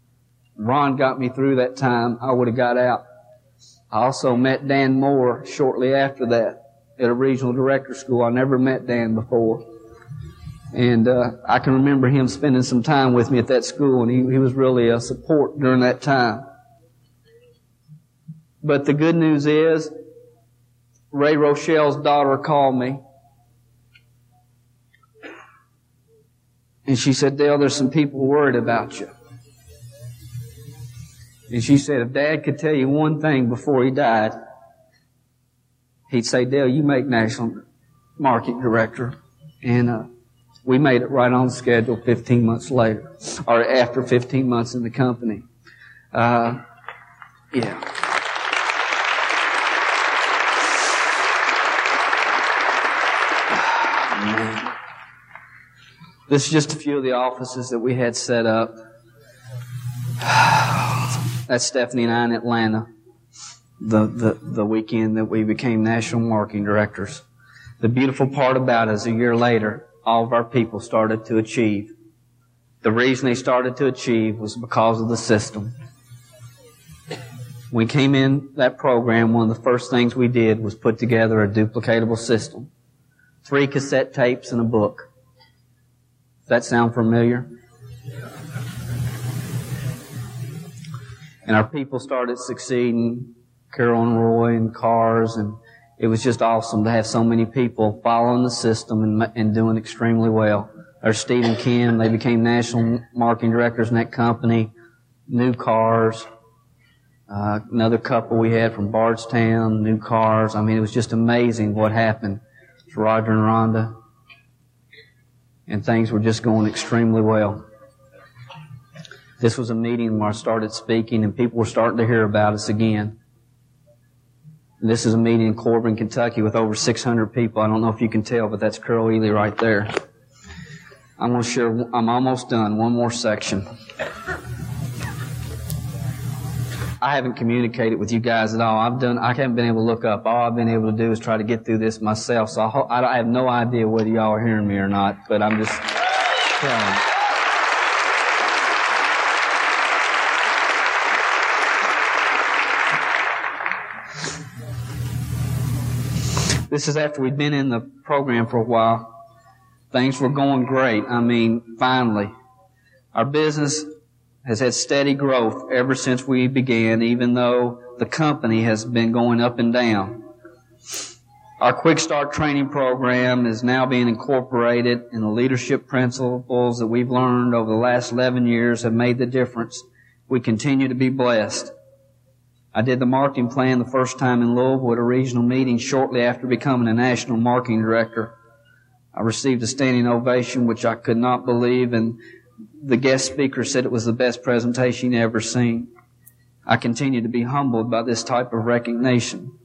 Ron got me through that time. I would have got out. I also met Dan Moore shortly after that at a regional director school. I never met Dan before. And uh, I can remember him spending some time with me at that school, and he, he was really a support during that time. But the good news is, Ray Rochelle's daughter called me. And she said, Dale, there's some people worried about you. And she said, if Dad could tell you one thing before he died, he'd say, Dale, you make national market director. And uh, we made it right on schedule 15 months later, or after 15 months in the company. Uh, yeah. This is just a few of the offices that we had set up. That's Stephanie and I in Atlanta. The, the, the weekend that we became national marketing directors. The beautiful part about it is a year later, all of our people started to achieve. The reason they started to achieve was because of the system. When we came in that program, one of the first things we did was put together a duplicatable system. Three cassette tapes and a book. Does that sound familiar? And our people started succeeding, Carol and Roy and cars, and it was just awesome to have so many people following the system and, and doing extremely well. There's Steve and Kim, they became national marketing directors in that company, new cars. Uh, another couple we had from Bardstown, new cars. I mean, it was just amazing what happened. to Roger and Rhonda. And things were just going extremely well. This was a meeting where I started speaking and people were starting to hear about us again. And this is a meeting in Corbin, Kentucky with over 600 people. I don't know if you can tell, but that's Carol Ely right there. I'm going to share, I'm almost done. One more section. I haven't communicated with you guys at all. I've done, I haven't been able to look up. All I've been able to do is try to get through this myself. So I, ho- I have no idea whether y'all are hearing me or not, but I'm just telling. This is after we'd been in the program for a while. Things were going great. I mean, finally. Our business has had steady growth ever since we began, even though the company has been going up and down. Our Quick Start training program is now being incorporated and the leadership principles that we've learned over the last 11 years have made the difference. We continue to be blessed. I did the marketing plan the first time in Louisville at a regional meeting shortly after becoming a national marketing director. I received a standing ovation, which I could not believe, and the guest speaker said it was the best presentation he ever seen. I continue to be humbled by this type of recognition.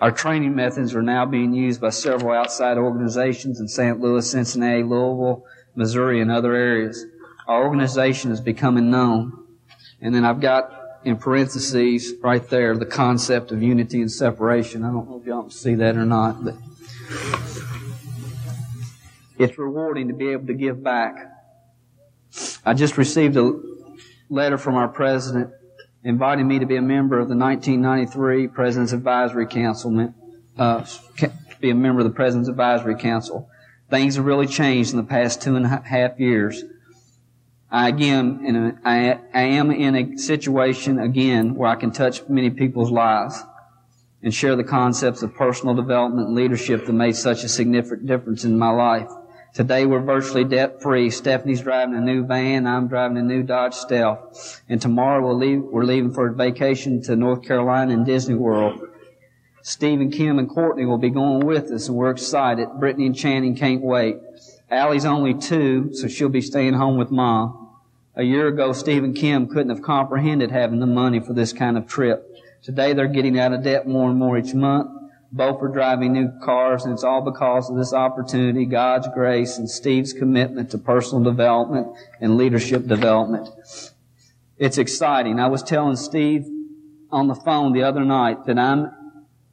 Our training methods are now being used by several outside organizations in St. Louis, Cincinnati, Louisville, Missouri, and other areas. Our organization is becoming known. And then I've got in parentheses right there the concept of unity and separation. I don't know if y'all see that or not, but It's rewarding to be able to give back. I just received a letter from our president inviting me to be a member of the 1993 President's Advisory Council, uh, be a member of the President's Advisory Council. Things have really changed in the past two and a half years. I again, in a, I, I am in a situation again where I can touch many people's lives and share the concepts of personal development and leadership that made such a significant difference in my life. Today we're virtually debt free. Stephanie's driving a new van. I'm driving a new Dodge Stealth. And tomorrow we'll leave, we're leaving for a vacation to North Carolina and Disney World. Steve and Kim and Courtney will be going with us and we're excited. Brittany and Channing can't wait. Allie's only two, so she'll be staying home with mom. A year ago, Steve and Kim couldn't have comprehended having the money for this kind of trip. Today they're getting out of debt more and more each month. Both are driving new cars, and it's all because of this opportunity, God's grace, and Steve's commitment to personal development and leadership development. It's exciting. I was telling Steve on the phone the other night that I'm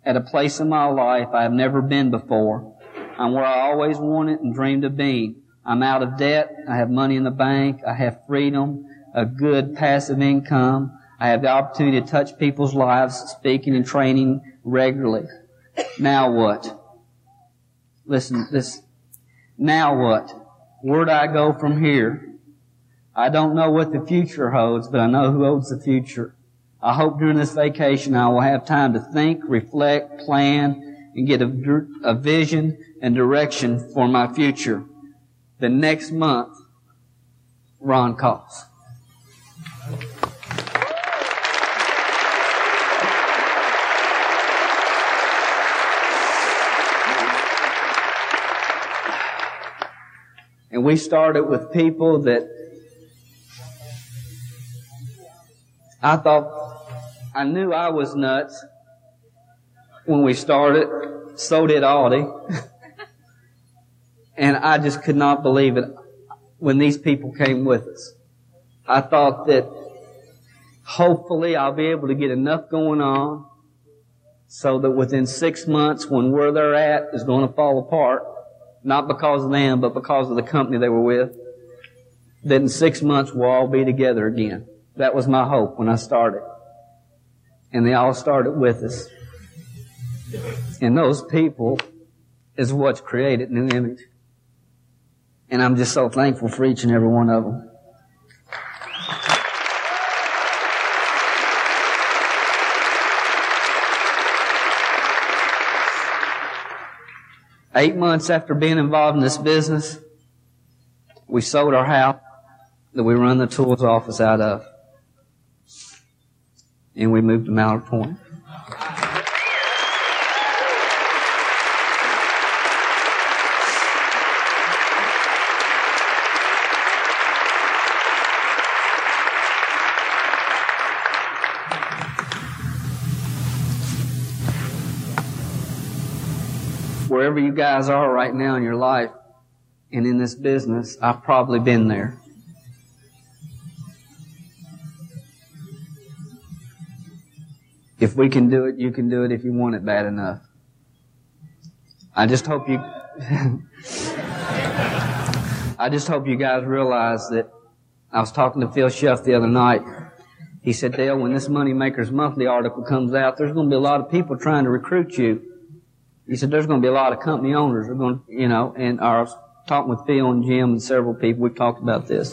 at a place in my life I have never been before. I'm where I always wanted and dreamed of being. I'm out of debt. I have money in the bank. I have freedom, a good passive income. I have the opportunity to touch people's lives, speaking and training regularly. Now what? Listen, this, now what? Where do I go from here? I don't know what the future holds, but I know who holds the future. I hope during this vacation I will have time to think, reflect, plan, and get a, a vision and direction for my future. The next month, Ron calls. And we started with people that I thought I knew I was nuts when we started. So did Aldi. and I just could not believe it when these people came with us. I thought that hopefully I'll be able to get enough going on so that within six months when where they're at is going to fall apart, not because of them, but because of the company they were with, that in six months we'll all be together again. That was my hope when I started. And they all started with us. And those people is what's created New Image. And I'm just so thankful for each and every one of them. Eight months after being involved in this business, we sold our house that we run the tools office out of. And we moved to Mallard Point. Wherever you guys are right now in your life and in this business, I've probably been there. If we can do it, you can do it if you want it bad enough. I just hope you, I just hope you guys realize that I was talking to Phil Shuff the other night. He said, Dale, when this Moneymakers Monthly article comes out, there's going to be a lot of people trying to recruit you. He said, there's going to be a lot of company owners are going to, you know, and I was talking with Phil and Jim and several people. We've talked about this.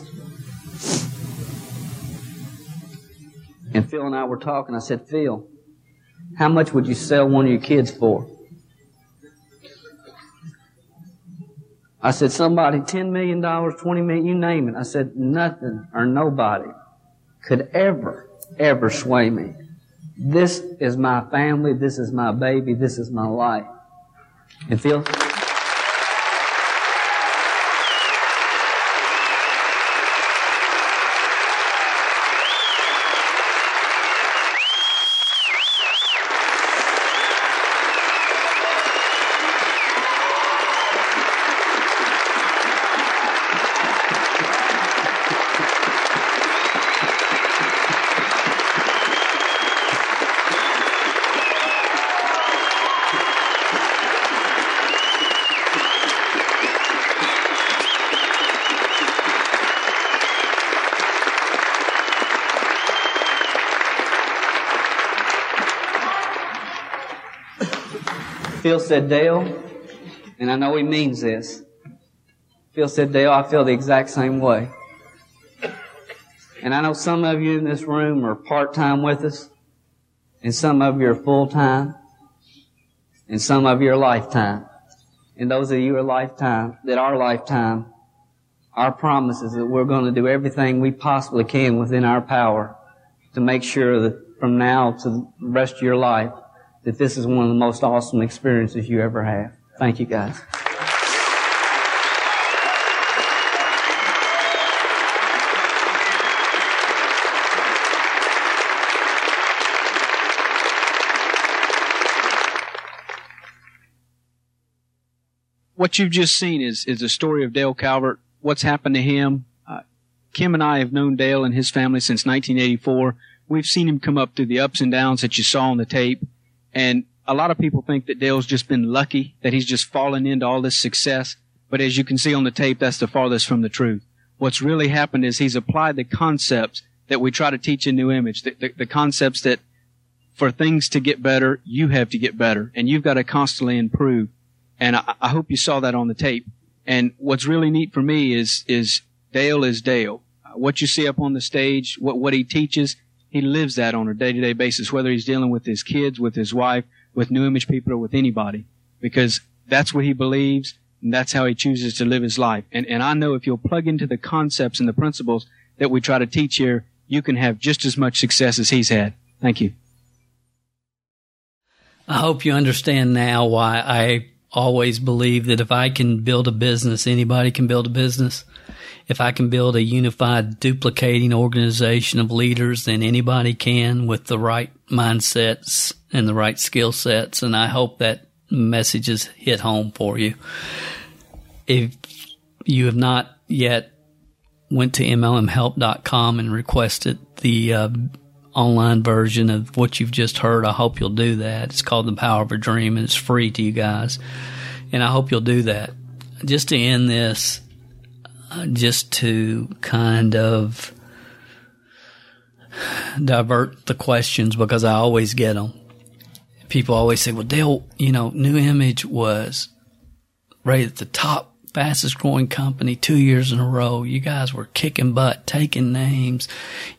And Phil and I were talking. I said, Phil, how much would you sell one of your kids for? I said, somebody, $10 million, 20 million, you name it. I said, nothing or nobody could ever, ever sway me. This is my family. This is my baby. This is my life. And Phil? Phil said, Dale, and I know he means this. Phil said, Dale, I feel the exact same way. And I know some of you in this room are part-time with us, and some of you are full-time, and some of you are lifetime. And those of you are lifetime, that are lifetime, our promise is that we're going to do everything we possibly can within our power to make sure that from now to the rest of your life, that this is one of the most awesome experiences you ever have. Thank you guys. what you've just seen is is a story of Dale Calvert. What's happened to him? Uh, Kim and I have known Dale and his family since 1984. We've seen him come up through the ups and downs that you saw on the tape, and a lot of people think that Dale's just been lucky that he's just fallen into all this success. But as you can see on the tape, that's the farthest from the truth. What's really happened is he's applied the concepts that we try to teach in New Image, the, the, the concepts that for things to get better, you have to get better, and you've got to constantly improve. And I, I hope you saw that on the tape. And what's really neat for me is, is Dale is Dale. What you see up on the stage, what, what he teaches, he lives that on a day to day basis, whether he's dealing with his kids, with his wife, with new image people, or with anybody. Because that's what he believes, and that's how he chooses to live his life. And, and I know if you'll plug into the concepts and the principles that we try to teach here, you can have just as much success as he's had. Thank you. I hope you understand now why I always believe that if I can build a business, anybody can build a business. If I can build a unified, duplicating organization of leaders, then anybody can with the right mindsets and the right skill sets. And I hope that message hit home for you. If you have not yet went to mlmhelp.com and requested the uh, online version of what you've just heard, I hope you'll do that. It's called The Power of a Dream and it's free to you guys. And I hope you'll do that. Just to end this, uh, just to kind of divert the questions because I always get them. People always say, well, Dale, you know, New Image was right at the top fastest growing company two years in a row. You guys were kicking butt, taking names.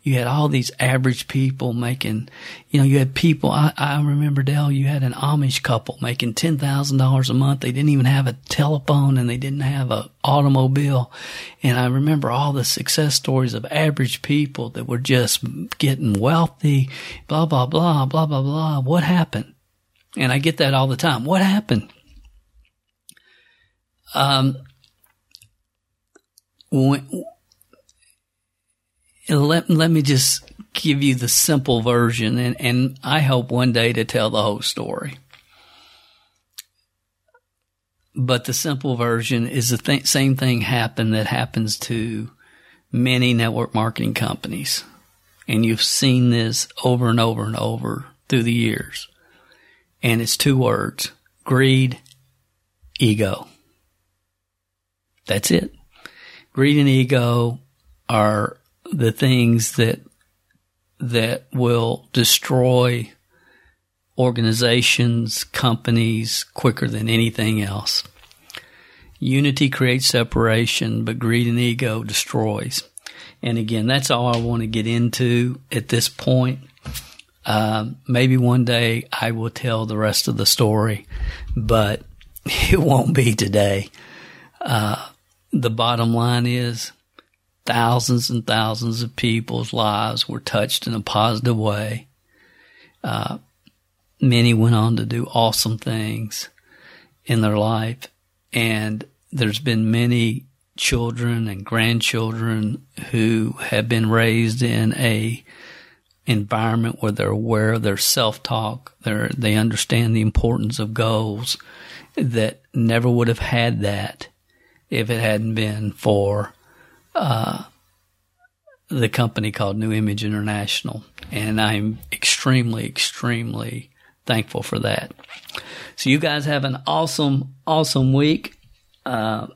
You had all these average people making, you know, you had people. I, I remember Dale, you had an Amish couple making $10,000 a month. They didn't even have a telephone and they didn't have a automobile. And I remember all the success stories of average people that were just getting wealthy, blah, blah, blah, blah, blah, blah. What happened? And I get that all the time. What happened? Um, when, let, let me just give you the simple version and, and I hope one day to tell the whole story. But the simple version is the th- same thing happened that happens to many network marketing companies. And you've seen this over and over and over through the years. And it's two words. Greed, ego. That's it greed and ego are the things that that will destroy organizations, companies quicker than anything else. Unity creates separation, but greed and ego destroys. And again, that's all I want to get into at this point. Uh, maybe one day I will tell the rest of the story, but it won't be today. Uh, the bottom line is thousands and thousands of people's lives were touched in a positive way. Uh, many went on to do awesome things in their life. And there's been many children and grandchildren who have been raised in a environment where they're aware of their self-talk. They they understand the importance of goals that never would have had that if it hadn't been for uh, the company called New Image International. And I'm extremely, extremely thankful for that. So you guys have an awesome, awesome week. Uh,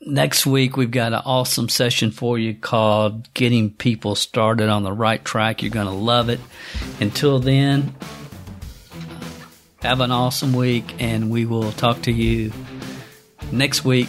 next week we've got an awesome session for you called Getting People Started on the Right Track. You're going to love it. Until then, Have an awesome week, and we will talk to you next week